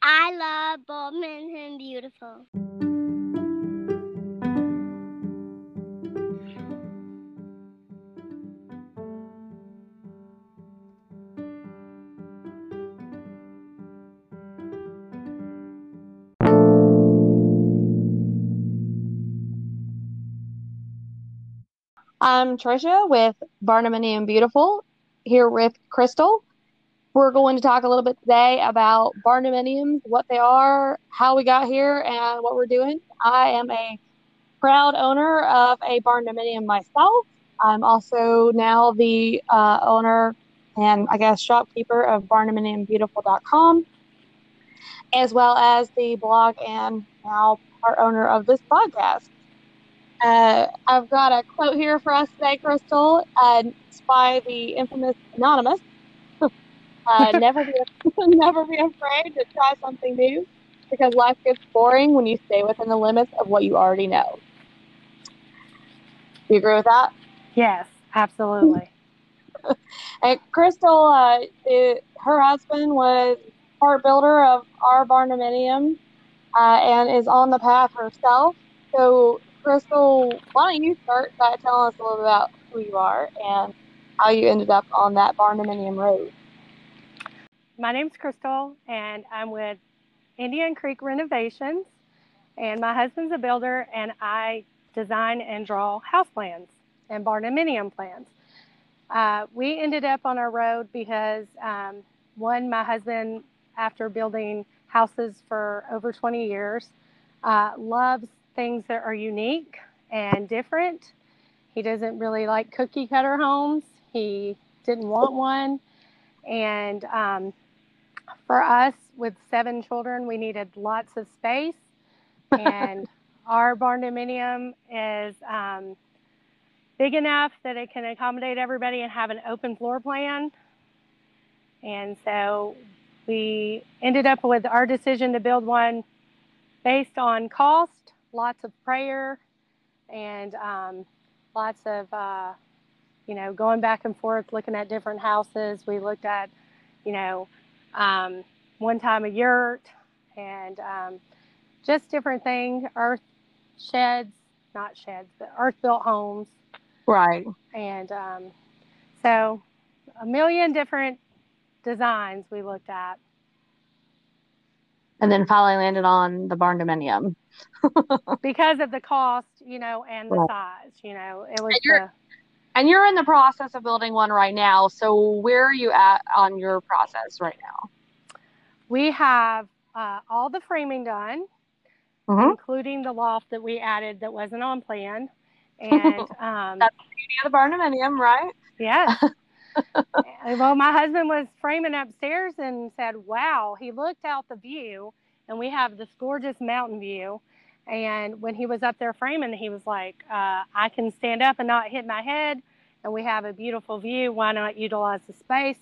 I love Barndominium Beautiful. I'm Trisha with Barndominium Beautiful here with Crystal. We're going to talk a little bit today about barndominiums, what they are, how we got here, and what we're doing. I am a proud owner of a barndominium myself. I'm also now the uh, owner and I guess shopkeeper of barndominiumbeautiful.com, as well as the blog and now part owner of this podcast. Uh, I've got a quote here for us today, Crystal. Uh, it's by the infamous Anonymous. Uh, never be never be afraid to try something new because life gets boring when you stay within the limits of what you already know. Do you agree with that? Yes, absolutely. and Crystal, uh, it, her husband was part builder of our barndominium uh, and is on the path herself. So Crystal, why don't you start by telling us a little bit about who you are and how you ended up on that Barndominium Road? My name's Crystal, and I'm with Indian Creek Renovations. And my husband's a builder, and I design and draw house plans and barndominium plans. Uh, we ended up on our road because um, one, my husband, after building houses for over 20 years, uh, loves things that are unique and different. He doesn't really like cookie cutter homes. He didn't want one. And um, for us, with seven children, we needed lots of space. And our barndominium is um, big enough that it can accommodate everybody and have an open floor plan. And so we ended up with our decision to build one based on cost lots of prayer and um, lots of, uh, you know, going back and forth, looking at different houses. We looked at, you know, um, one time a yurt and um, just different things, earth sheds, not sheds, but earth built homes. Right. And um, so a million different designs we looked at. And then finally landed on the barn dominium. because of the cost, you know, and the right. size, you know, it was and you're, the, and you're in the process of building one right now. So where are you at on your process right now? We have uh, all the framing done, mm-hmm. including the loft that we added that wasn't on plan. And um, that's the beauty of the barndominium, right? Yeah. well, my husband was framing upstairs and said, "Wow!" He looked out the view, and we have this gorgeous mountain view. And when he was up there framing, he was like, uh, I can stand up and not hit my head, and we have a beautiful view. Why not utilize the space?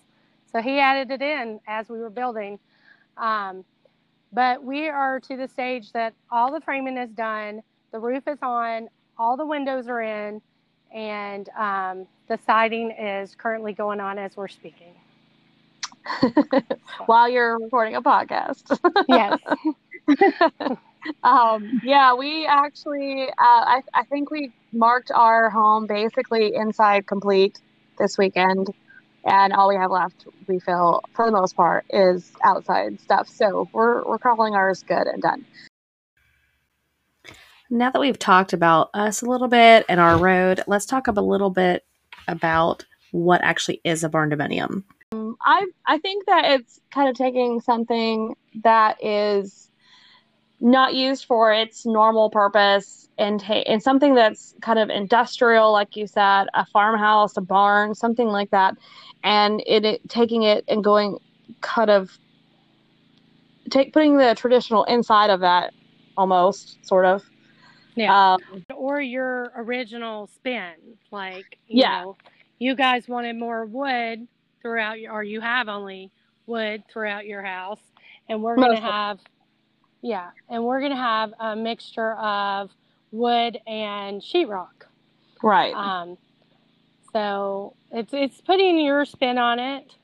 So he added it in as we were building. Um, but we are to the stage that all the framing is done, the roof is on, all the windows are in, and um, the siding is currently going on as we're speaking. While you're recording a podcast. yes. um, yeah, we actually, uh, I, I think we marked our home basically inside complete this weekend. And all we have left, we feel, for the most part, is outside stuff. So we're, we're calling ours good and done. Now that we've talked about us a little bit and our road, let's talk up a little bit about what actually is a barndominium. Um, I I think that it's kind of taking something that is not used for its normal purpose and, and something that's kind of industrial, like you said, a farmhouse, a barn, something like that, and it, it taking it and going kind of take putting the traditional inside of that almost sort of. Yeah. Um, or your original spin, like you yeah. know, you guys wanted more wood throughout your, or you have only wood throughout your house, and we're going to have yeah, and we're to have a mixture of wood and sheetrock. Right. Um, so it's it's putting your spin on it.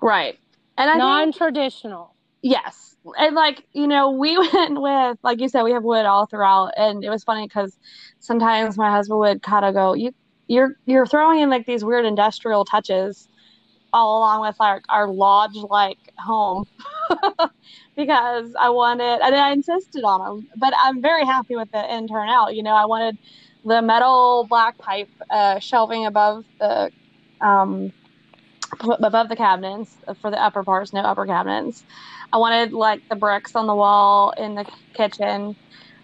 Right. And I non-traditional. Yes. And like, you know, we went with, like you said, we have wood all throughout. And it was funny because sometimes my husband would kind of go, you, you're, you're throwing in like these weird industrial touches all along with like our lodge like home because I wanted, and I insisted on them, but I'm very happy with the end turnout. You know, I wanted the metal black pipe uh, shelving above the, um, above the cabinets for the upper parts, no upper cabinets. I wanted like the bricks on the wall in the kitchen.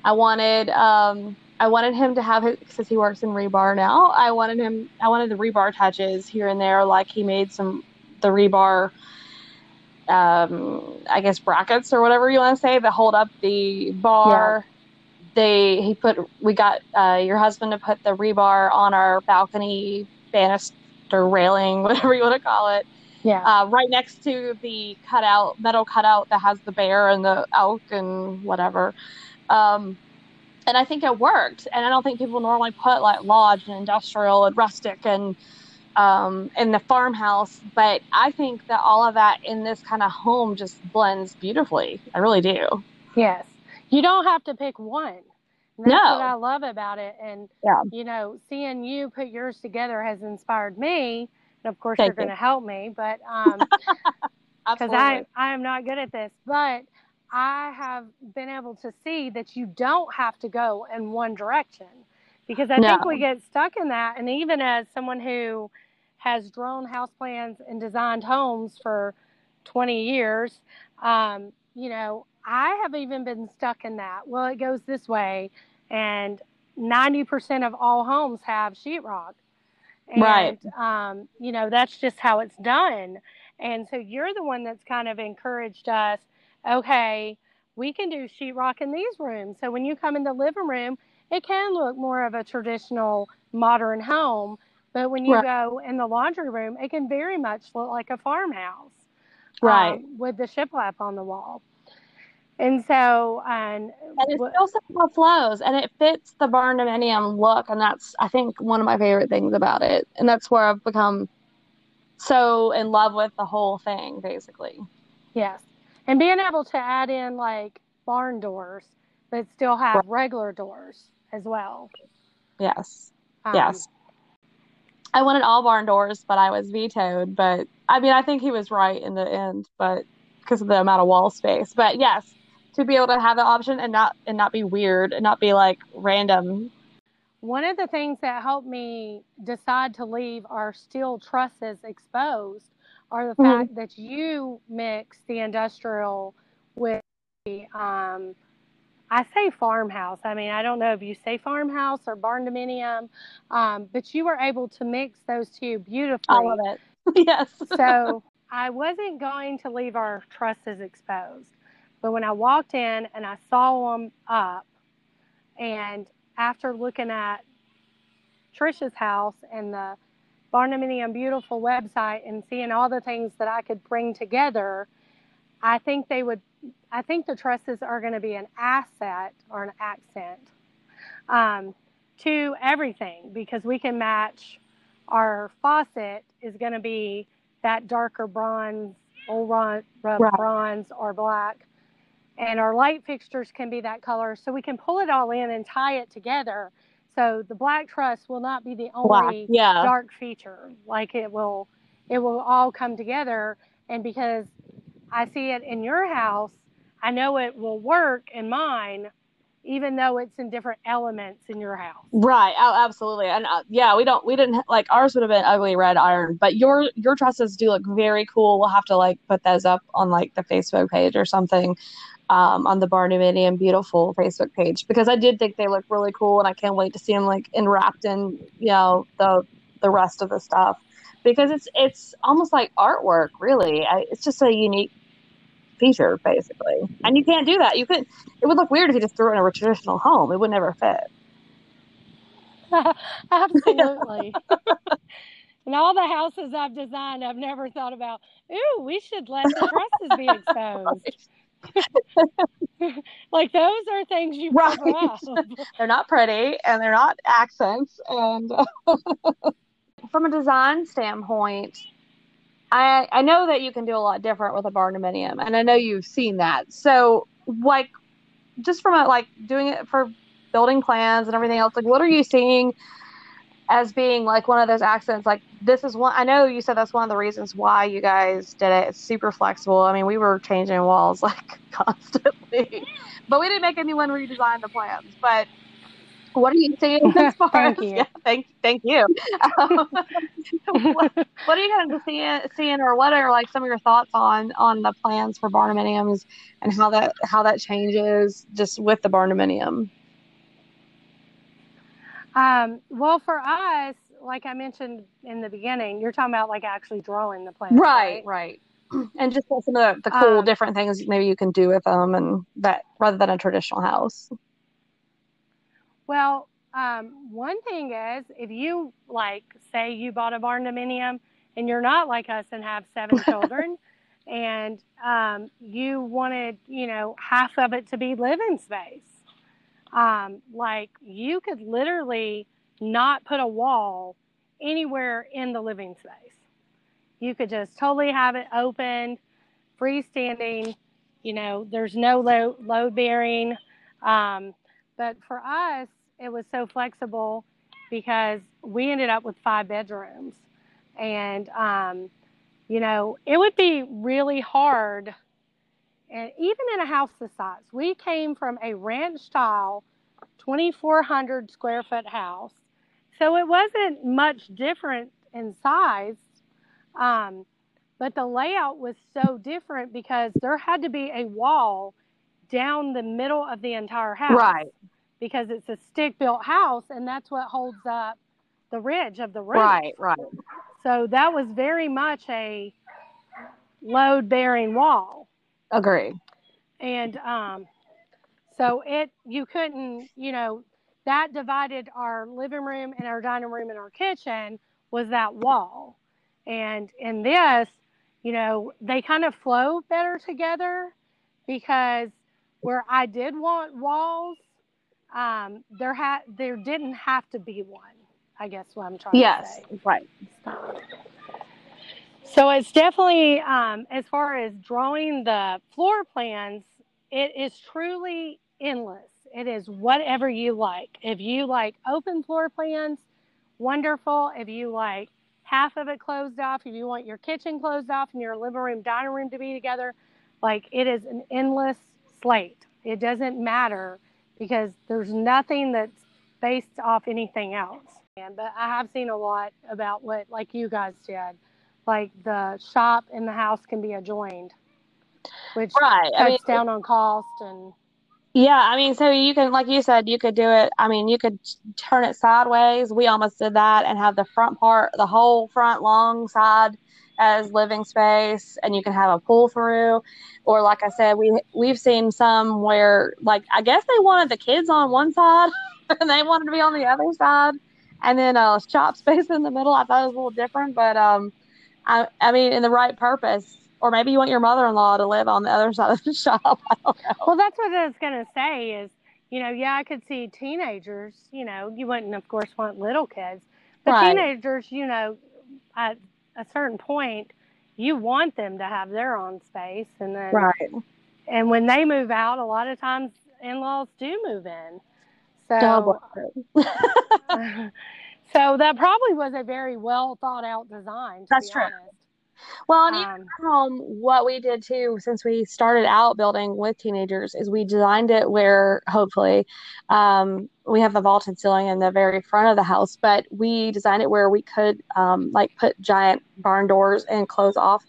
I wanted um, I wanted him to have his because he works in rebar now. I wanted him I wanted the rebar touches here and there, like he made some the rebar um, I guess brackets or whatever you want to say that hold up the bar. Yeah. They he put we got uh, your husband to put the rebar on our balcony banister railing, whatever you want to call it. Yeah. Uh, right next to the cutout, metal cutout that has the bear and the elk and whatever. Um, and I think it worked. And I don't think people normally put like lodge and industrial and rustic and um, in the farmhouse. But I think that all of that in this kind of home just blends beautifully. I really do. Yes. You don't have to pick one. That's no. what I love about it. And, yeah. you know, seeing you put yours together has inspired me and of course, Thank you're going to help me, but um, because I I am not good at this, but I have been able to see that you don't have to go in one direction because I no. think we get stuck in that. And even as someone who has drawn house plans and designed homes for 20 years, um, you know, I have even been stuck in that. Well, it goes this way, and 90% of all homes have sheetrock. And, right. Um, you know, that's just how it's done. And so you're the one that's kind of encouraged us, okay, we can do sheetrock in these rooms. So when you come in the living room, it can look more of a traditional modern home. But when you right. go in the laundry room, it can very much look like a farmhouse. Right. Um, with the shiplap on the wall. And so, and, and it still somehow flows and it fits the barndominium look. And that's, I think, one of my favorite things about it. And that's where I've become so in love with the whole thing, basically. Yes. And being able to add in like barn doors that still have regular doors as well. Yes. Um, yes. I wanted all barn doors, but I was vetoed. But I mean, I think he was right in the end, but because of the amount of wall space. But yes, to be able to have the option and not and not be weird and not be like random. One of the things that helped me decide to leave our steel trusses exposed are the mm-hmm. fact that you mix the industrial with the um, I say farmhouse. I mean, I don't know if you say farmhouse or barn dominium, um, but you were able to mix those two beautifully. All of it. yes. so I wasn't going to leave our trusses exposed. But when I walked in and I saw them up, and after looking at Trisha's house and the Barndominium Beautiful website and seeing all the things that I could bring together, I think they would. I think the trusses are going to be an asset or an accent um, to everything because we can match. Our faucet is going to be that darker bronze, old bronze, bronze or black and our light fixtures can be that color so we can pull it all in and tie it together so the black truss will not be the only yeah. dark feature. Like it will it will all come together. And because i see it in your house i know it will work in mine even though it's in different elements in your house. Right. Oh, absolutely. And uh, yeah we don't we didn't like ours would have been ugly red iron but your your trusses do look very cool. We'll have to like put those up on like the facebook page or something um, on the Barndominium Beautiful Facebook page because I did think they look really cool and I can't wait to see them like enwrapped in you know the the rest of the stuff because it's it's almost like artwork really. I, it's just a unique feature basically, and you can't do that. You could it would look weird if you just threw it in a traditional home. It would never fit. Absolutely. and all the houses I've designed, I've never thought about. Ooh, we should let the trusses be exposed. like those are things you right. they're not pretty and they're not accents. And from a design standpoint, I I know that you can do a lot different with a barndominium, and I know you've seen that. So, like, just from a, like doing it for building plans and everything else, like, what are you seeing as being like one of those accidents? Like, this is one. I know you said that's one of the reasons why you guys did it. It's super flexible. I mean, we were changing walls like constantly, but we didn't make anyone redesign the plans. But what are you seeing as far Thank as you. yeah, thank thank you. Um, what, what are you kind of seeing, seeing, or what are like some of your thoughts on on the plans for barndominiums and how that how that changes just with the barndominium? Um, well, for us, like I mentioned in the beginning, you're talking about like actually drawing the plants, Right, right. And just some of the, the cool Um, different things maybe you can do with them and that rather than a traditional house. Well, um, one thing is if you like say you bought a barndominium and you're not like us and have seven children and um, you wanted, you know, half of it to be living space. Um, like you could literally not put a wall anywhere in the living space. You could just totally have it open, freestanding. You know, there's no load, load bearing. Um, but for us, it was so flexible because we ended up with five bedrooms. And, um, you know, it would be really hard. And even in a house this size, we came from a ranch style, 2,400 square foot house. So it wasn't much different in size. Um, but the layout was so different because there had to be a wall down the middle of the entire house Right, because it's a stick built house and that's what holds up the ridge of the roof. right, right. So that was very much a load bearing wall. Agree. And um, so it, you couldn't, you know, that divided our living room and our dining room and our kitchen was that wall. And in this, you know, they kind of flow better together because where I did want walls, um, there had there didn't have to be one. I guess what I'm trying Yes, to say. Yes, right. So it's definitely, um, as far as drawing the floor plans, it is truly endless. It is whatever you like. If you like open floor plans, wonderful. If you like half of it closed off, if you want your kitchen closed off and your living room, dining room to be together, like it is an endless slate. It doesn't matter because there's nothing that's based off anything else. And, but I have seen a lot about what, like you guys did, like the shop and the house can be adjoined, which Right. cuts I mean, down on cost and Yeah, I mean, so you can, like you said, you could do it. I mean, you could turn it sideways. We almost did that and have the front part, the whole front long side as living space, and you can have a pull through. Or, like I said, we we've seen some where, like, I guess they wanted the kids on one side and they wanted to be on the other side, and then a shop space in the middle. I thought it was a little different, but um, I I mean, in the right purpose. Or maybe you want your mother-in-law to live on the other side of the shop. I don't know. Well, that's what I was going to say is, you know, yeah, I could see teenagers, you know, you wouldn't, of course, want little kids, but Right. teenagers, you know, at a certain point, you want them to have their own space. And then, Right. and when they move out, a lot of times in laws do move in. So. so that probably was a very well thought out design. That's true. honest. Well, and even Um, at home, what we did too, since we started out building with teenagers, is we designed it where hopefully um, we have the vaulted ceiling in the very front of the house, but we designed it where we could um, like put giant barn doors and close off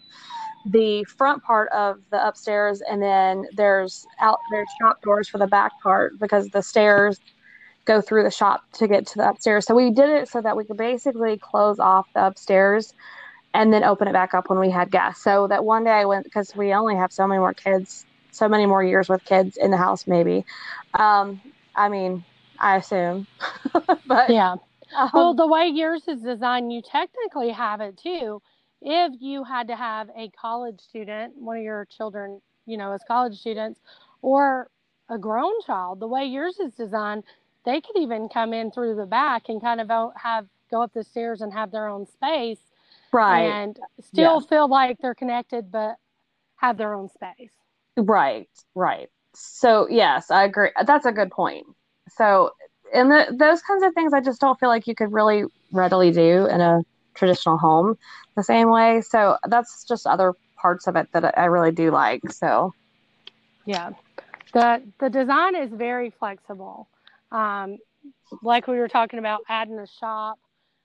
the front part of the upstairs, and then there's out there's shop doors for the back part because the stairs go through the shop to get to the upstairs. So we did it so that we could basically close off the upstairs and then open it back up when we had guests. So that one day I went because we only have so many more kids, so many more years with kids in the house, maybe. Um, I mean, I assume, but yeah. um, Well, the way yours is designed, you technically have it too. If you had to have a college student, one of your children, you know, as college students, or a grown child, the way yours is designed, they could even come in through the back and kind of have go up the stairs and have their own space. Right. and still feel like they're connected, but have their own space. Right, right. So yes, I agree. That's a good point. So, and the, those kinds of things, I just don't feel like you could really readily do in a traditional home the same way. So that's just other parts of it that I really do like. So Yeah, the the design is very flexible. Um, like we were talking about, adding a shop.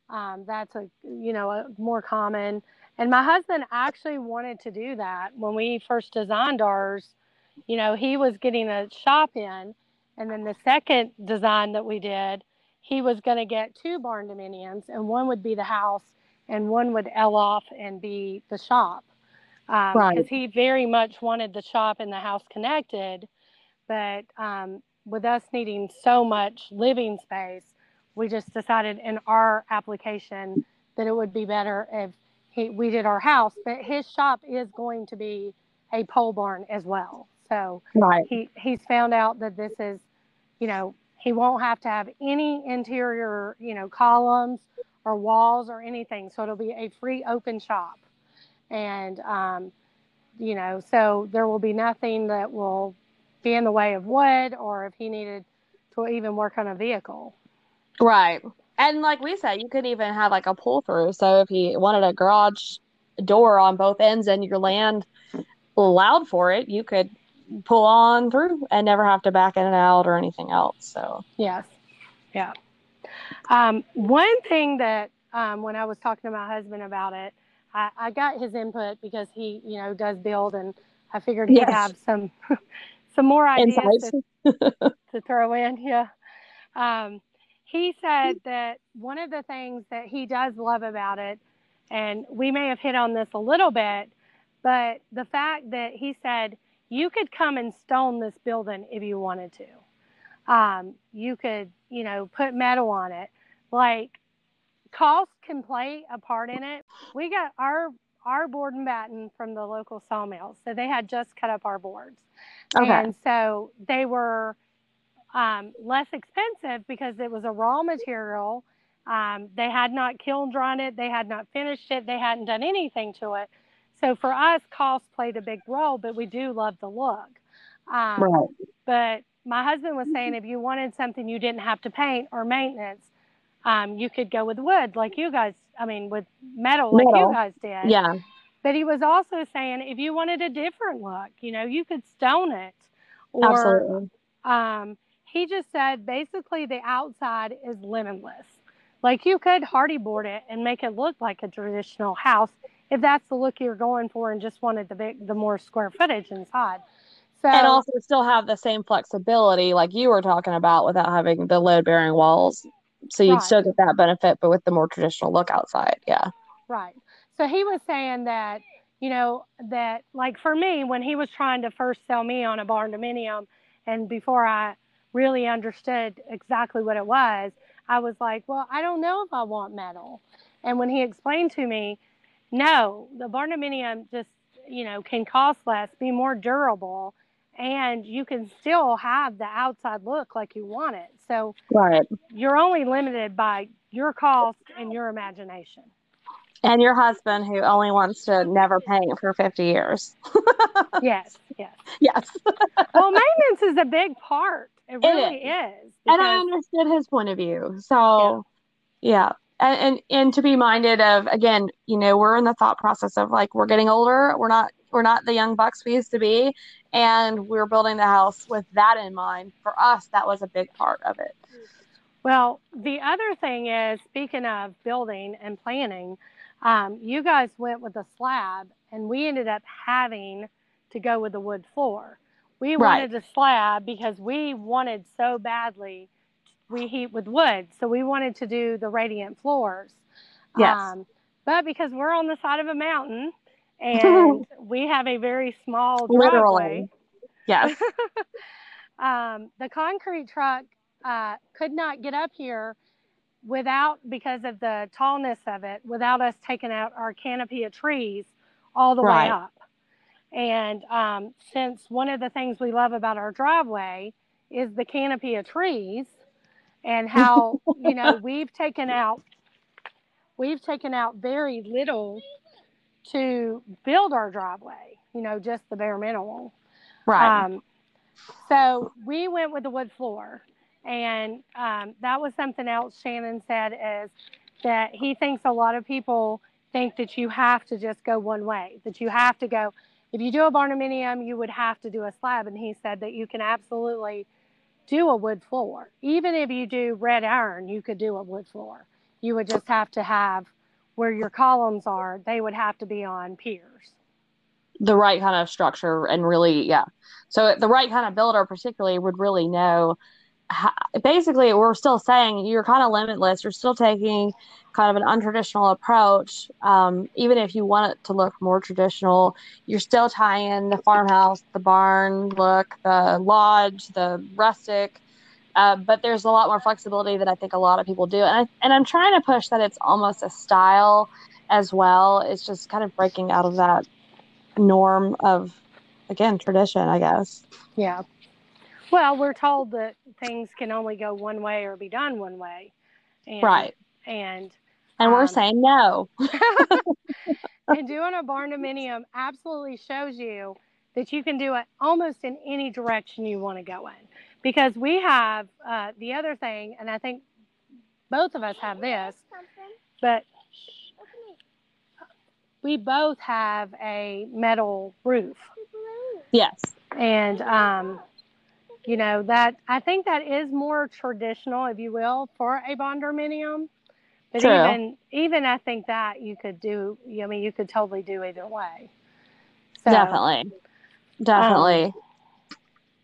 Um, that's a you know a more common. And my husband actually wanted to do that when we first designed ours. You know, he was getting a shop in, and then the second design that we did, he was going to get two barn dominions and one would be the house, and one would L off and be the shop. Because Right. he very much wanted the shop and the house connected, but um, with us needing so much living space, we just decided in our application that it would be better if he, we did our house, but his shop is going to be a pole barn as well. So right, he, he's found out that this is, you know, he won't have to have any interior, you know, columns or walls or anything. So it'll be a free open shop. And, um, you know, so there will be nothing that will be in the way of wood or if he needed to even work on a vehicle. right. And like we said, you could even have like a pull through. So if you wanted a garage door on both ends and your land allowed for it, you could pull on through and never have to back in and out or anything else. So Yes. Yeah. Um, one thing that um, when I was talking to my husband about it, I, I got his input because he, you know, does build, and I figured he'd Yes. have some some more ideas to, to throw in. Yeah. Um, he said that one of the things that he does love about it, and we may have hit on this a little bit, but the fact that he said you could come and stone this building if you wanted to. Um, you could, you know, put metal on it. Like cost can play a part in it. We got our our board and batten from the local sawmill, so they had just cut up our boards, Okay. and so they were um, less expensive because it was a raw material. Um, they had not kiln drawn it, they had not finished it, they hadn't done anything to it. So for us, cost played a big role, but we do love the look. Um, Right. but my husband was saying if you wanted something you didn't have to paint or maintenance, um, you could go with wood like you guys, I mean, with metal like Metal. you guys did. Yeah. But he was also saying if you wanted a different look, you know, you could stone it. Or Absolutely. um, he just said basically the outside is limitless. Like you could Hardie board it and make it look like a traditional house if that's the look you're going for and just wanted the big, the more square footage inside. So and also still have the same flexibility like you were talking about without having the load bearing walls. So you'd Right. still get that benefit, but with the more traditional look outside. Yeah. Right. So he was saying that, you know, that like for me, when he was trying to first sell me on a barn dominium, and before I really understood exactly what it was, I was like, well, I don't know if I want metal. And when he explained to me, no, the barn dominium just, you know, can cost less, be more durable, and you can still have the outside look like you want it. So Right. you're only limited by your cost and your imagination. And your husband who only wants to never paint for 50 years. Yes, yes. Yes. Well, maintenance is a big part. It really is. and I understood his point of view. So, yeah. And, and and to be minded of again, you know, we're in the thought process of like we're getting older. We're not we're not the young bucks we used to be, and we're building the house with that in mind. For us, that was a big part of it. Well, the other thing is, speaking of building and planning, um, you guys went with a slab, and we ended up having to go with the wood floor. We Right. wanted a slab because we wanted so badly. We heat with wood, so we wanted to do the radiant floors. Yes. Um, but because we're on the side of a mountain and we have a very small driveway, Literally. Yes. um, the concrete truck uh, could not get up here without because of the tallness of it without us taking out our canopy of trees all the Right. way up and um, since one of the things we love about our driveway is the canopy of trees and how you know we've taken out we've taken out very little to build our driveway, you know, just the bare minimum. Right. Um, so we went with the wood floor, and um, that was something else Shannon said is that he thinks a lot of people think that you have to just go one way, that you have to go. If you do a barndominium, you would have to do a slab, and he said that you can absolutely do a wood floor. Even if you do red iron, you could do a wood floor. You would just have to have where your columns are, they would have to be on piers. the right kind of structure and really, yeah. So the right kind of builder, particularly, would really know. Basically, we're still saying you're kind of limitless. You're still taking kind of an untraditional approach. Um, even if you want it to look more traditional, you're still tying in the farmhouse, the barn look, the lodge, the rustic. Uh, but there's a lot more flexibility that I think a lot of people do, and I, and I'm trying to push that it's almost a style as well. It's just kind of breaking out of that norm of again tradition, I guess. Yeah. Well, we're told that things can only go one way or be done one way. And, Right. And And we're Um, saying no. and doing a barn barndominium absolutely shows you that you can do it almost in any direction you want to go in. Because we have uh, the other thing, and I think both of us have this, but we both have a metal roof. Yes. And, um, you know, that I think that is more traditional, if you will, for a barndominium. But True. even, even I think that you could do, I mean, you could totally do either way. So, Definitely. Definitely.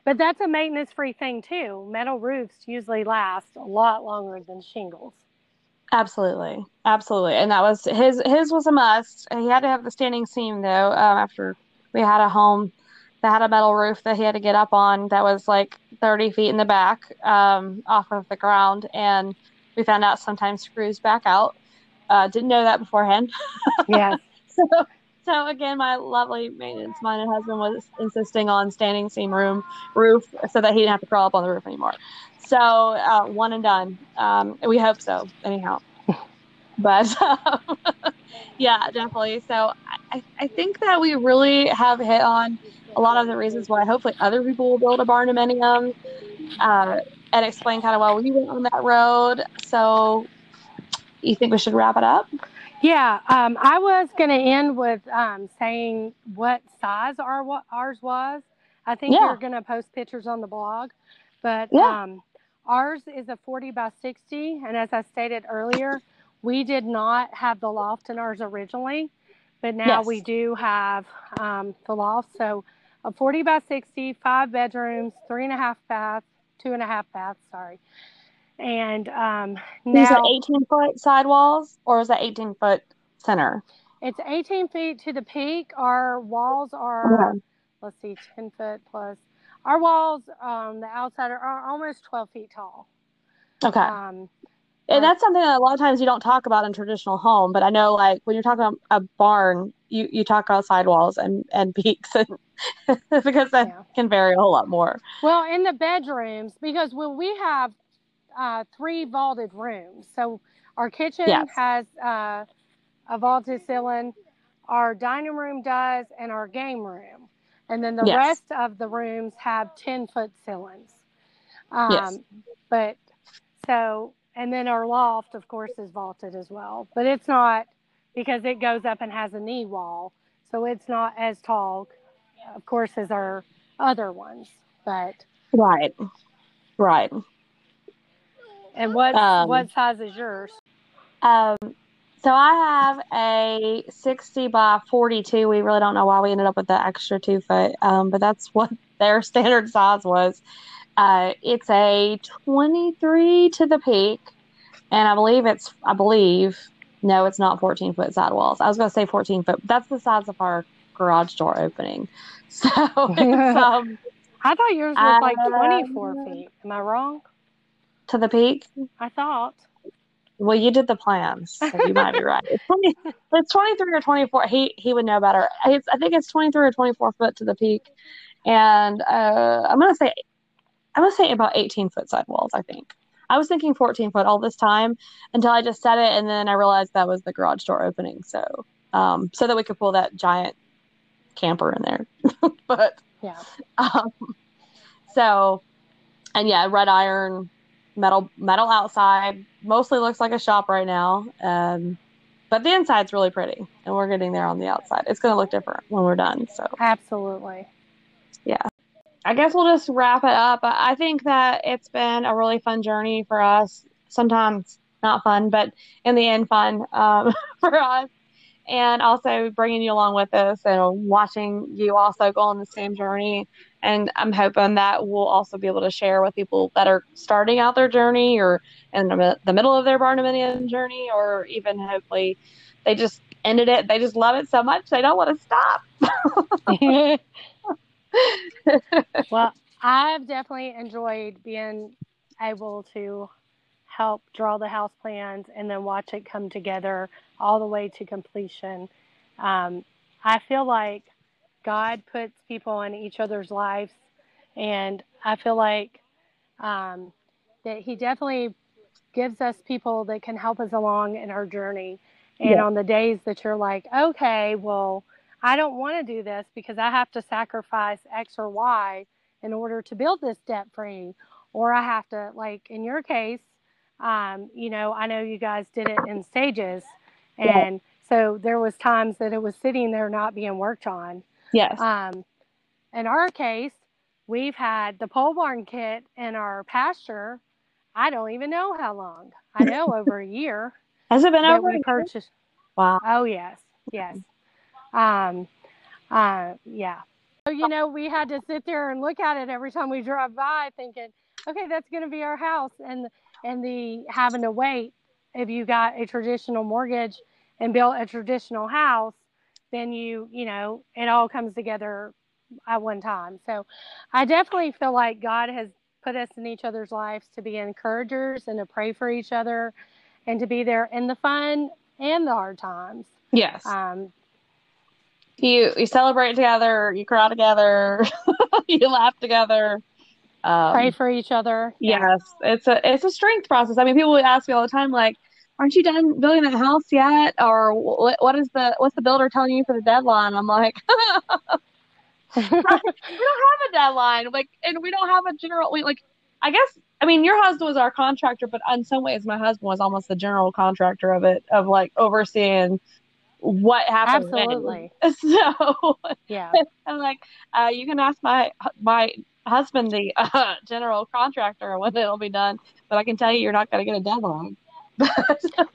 But that's a maintenance free thing too. Metal roofs usually last a lot longer than shingles. Absolutely. Absolutely. And that was his his was a must. He had to have the standing seam though, um, after we had a home that had a metal roof that he had to get up on that was like 30 feet in the back um, off of the ground. And we found out sometimes screws back out. Uh, didn't know that beforehand. Yeah. so, so again, my lovely maintenance minded husband was insisting on standing seam room roof so that he didn't have to crawl up on the roof anymore. So uh, one and done. Um, we hope so, anyhow. But um, yeah, definitely. So I, I think that we really have hit on a lot of the reasons why hopefully other people will build a barndominium uh, and explain kind of why we went on that road. So you think we should wrap it up? Yeah, um, I was going to end with um, saying what size our ours was. I think Yeah. you're going to post pictures on the blog, but Yeah. um, ours is a 40 by 60. And as I stated earlier, we did not have the loft in ours originally, but now Yes. we do have um, the loft. So a 40 by 60, five bedrooms, three and a half baths, two and a half baths, sorry. And um, Is that now 18 foot sidewalls or is that 18 foot center? it's 18 feet to the peak. Our walls are, let's see, 10 foot plus. Our walls on the outside are, are almost 12 feet tall. Okay. Um, and that's something that a lot of times you don't talk about in traditional home, but I know like when you're talking about a barn, you, you talk about sidewalls and, and peaks and because that Yeah. can vary a whole lot more. well, in the bedrooms, because well, we have uh, three vaulted rooms. So our kitchen Yes. has uh, a vaulted ceiling, our dining room does, and our game room. And then the Yes. rest of the rooms have 10 foot ceilings. Um, Yes. But so, and then our loft, of course, is vaulted as well. But it's not because it goes up and has a knee wall. So it's not as tall, of course, as our other ones. But, Right. Right. and what, Um, what size is yours? Um, so I have a 60 by 42. We really don't know why we ended up with the extra two foot, um, but that's what their standard size was. Uh, it's a 23 to the peak, and I believe it's, I believe, no, it's not 14 foot sidewalls. I was going to say 14 foot, that's the size of our garage door opening. So um, I thought yours was like Uh, 24 feet. Am I wrong? to the peak. I thought. Well, you did the plans, so you might be right. It's, 20, it's 23 or 24. He he would know better. It's, I think it's 23 or 24 foot to the peak, and uh, I'm gonna say I'm gonna say about 18 foot sidewalls. I think I was thinking 14 foot all this time until I just said it, and then I realized that was the garage door opening. So, um, so that we could pull that giant camper in there. but Yeah. um, so, and yeah, red iron, metal metal outside. Mostly looks like a shop right now. Um, but the inside's really pretty, and we're getting there on the outside. It's going to look different when we're done. So, Absolutely. I guess we'll just wrap it up. I think that it's been a really fun journey for us. Sometimes not fun, but in the end, fun um, for us. And also bringing you along with us and watching you also go on the same journey. And I'm hoping that we'll also be able to share with people that are starting out their journey or in the, the middle of their Barndominium journey, or even hopefully they just ended it. They just love it so much they don't want to stop. well, I've definitely enjoyed being able to help draw the house plans and then watch it come together all the way to completion. Um, I feel like God puts people in each other's lives, and I feel like um, that He definitely gives us people that can help us along in our journey. And Yeah. on the days that you're like, okay, well, I don't want to do this because I have to sacrifice X or Y in order to build this debt free, or I have to, like in your case, um, you know, I know you guys did it in stages, Yeah. and so there was times that it was sitting there not being worked on. yes. Um, in our case, we've had the pole barn kit in our pasture. I don't even know how long. I know over a year Has it been over? a we year? purchased. Wow. Oh yes, yes. Um, uh, yeah. So you know, we had to sit there and look at it every time we drive by, thinking, okay, that's going to be our house, and and the having to wait if you got a traditional mortgage and built a traditional house, then you you know it all comes together at one time. So I definitely feel like God has put us in each other's lives to be encouragers and to pray for each other and to be there in the fun and the hard times. Yes. Um, you you celebrate together, you cry together, you laugh together. Um, pray for each other. yes, it's a it's a strength process. I mean, people would ask me all the time, like, "Aren't you done building that house yet?" Or what what is the what's the builder telling you for the deadline? I'm like, we don't have a deadline, like, and we don't have a general. We, like, I guess I mean, your husband was our contractor, but in some ways, my husband was almost the general contractor of it, of like overseeing what happened. when. Absolutely. So yeah. I'm like, uh, you can ask my my husband, the uh, general contractor, when it'll be done. But I can tell you, you're not going to get a deadline.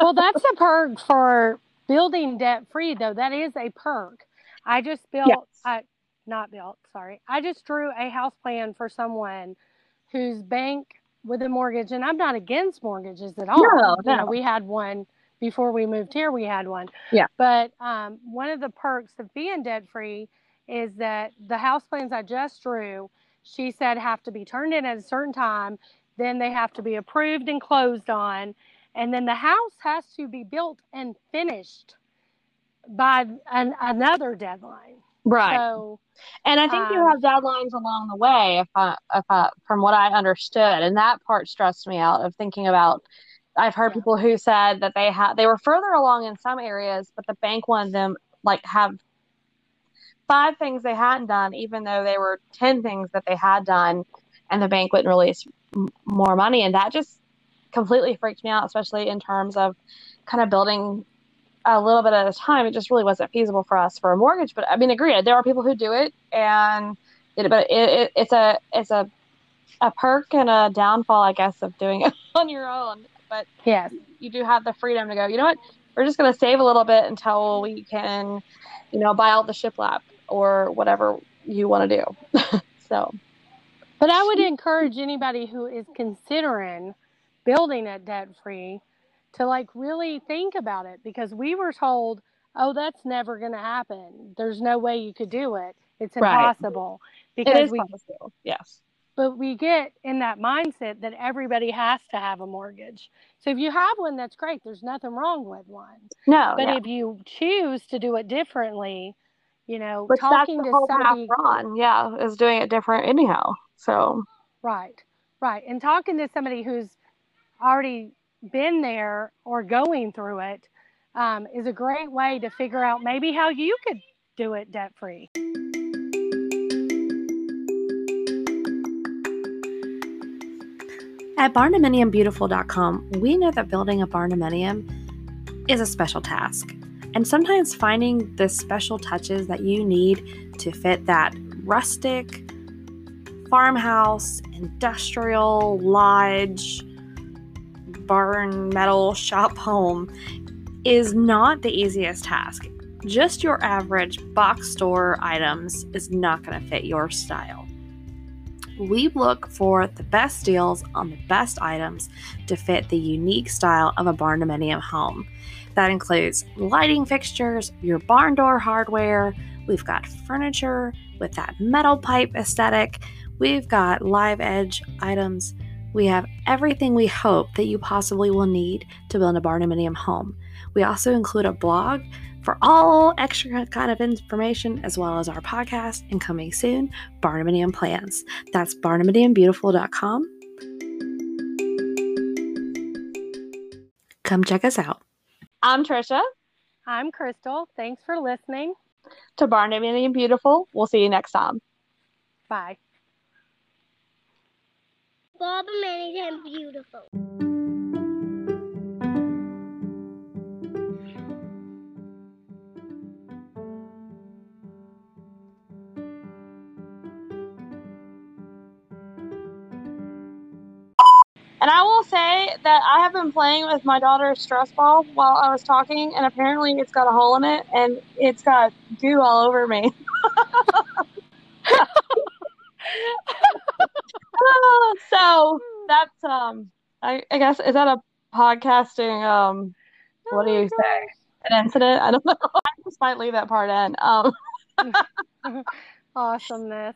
Well, that's a perk for building debt free, though. That is a perk. I just built, Yes. I not built, sorry. I just drew a house plan for someone whose bank with a mortgage, and I'm not against mortgages at all. No, You know, we had one before we moved here. We had one. Yeah. But um, one of the perks of being debt free is that the house plans I just drew, she said have to be turned in at a certain time. Then they have to be approved and closed on. And then the house has to be built and finished by an, another deadline. Right. So, and I think you um, have deadlines along the way, if I, if I, from what I understood, and that part stressed me out of thinking about. I've heard Yeah. people who said that they had they were further along in some areas, but the bank wanted them like have five things they hadn't done, even though they were ten things that they had done, and the bank wouldn't release m- more money, and that just completely freaked me out, especially in terms of kind of building a little bit at a time. It just really wasn't feasible for us for a mortgage. But I mean, agreed, there are people who do it, and it, but it, it, it's a it's a a perk and a downfall, I guess, of doing it on your own. But yes. you do have the freedom to go. You know what? We're just going to save a little bit until we can, you know, buy all the shiplap or whatever you want to do. so But I would encourage anybody who is considering building it debt free to like really think about it because we were told, oh, that's never going to happen. There's no way you could do it. It's impossible it because is we possible. Yes. But we get in that mindset that everybody has to have a mortgage. So if you have one, that's great. There's nothing wrong with one. No. But yeah. if you choose to do it differently, you know, Which talking to whole somebody. Yeah, is doing it different anyhow. So right, right, and talking to somebody who's already been there or going through it um, is a great way to figure out maybe how you could do it debt free. At barndominiumbeautiful.com, we know that building a barndominium is a special task. And sometimes finding the special touches that you need to fit that rustic, farmhouse, industrial, lodge, barn, metal shop home is not the easiest task. Just your average box store items is not going to fit your style. We look for the best deals on the best items to fit the unique style of a barndominium home. That includes lighting fixtures, your barn door hardware, we've got furniture with that metal pipe aesthetic, we've got live edge items. We have everything we hope that you possibly will need to build a barndominium home. We also include a blog for all extra kind of information, as well as our podcast and coming soon, Barndominium Plans. That's barndominiumbeautiful.com. Come check us out. I'm Trisha I'm Crystal. Thanks for listening. to Barndominium Beautiful. We'll see you next time. Bye. Barndominium beautiful. And I will say that I have been playing with my daughter's stress ball while I was talking, and apparently it's got a hole in it, and it's got goo all over me. so that's um, I, I guess is that a podcasting um, what do Oh you say? An incident? I don't know. I just might leave that part in. Um. Awesomeness.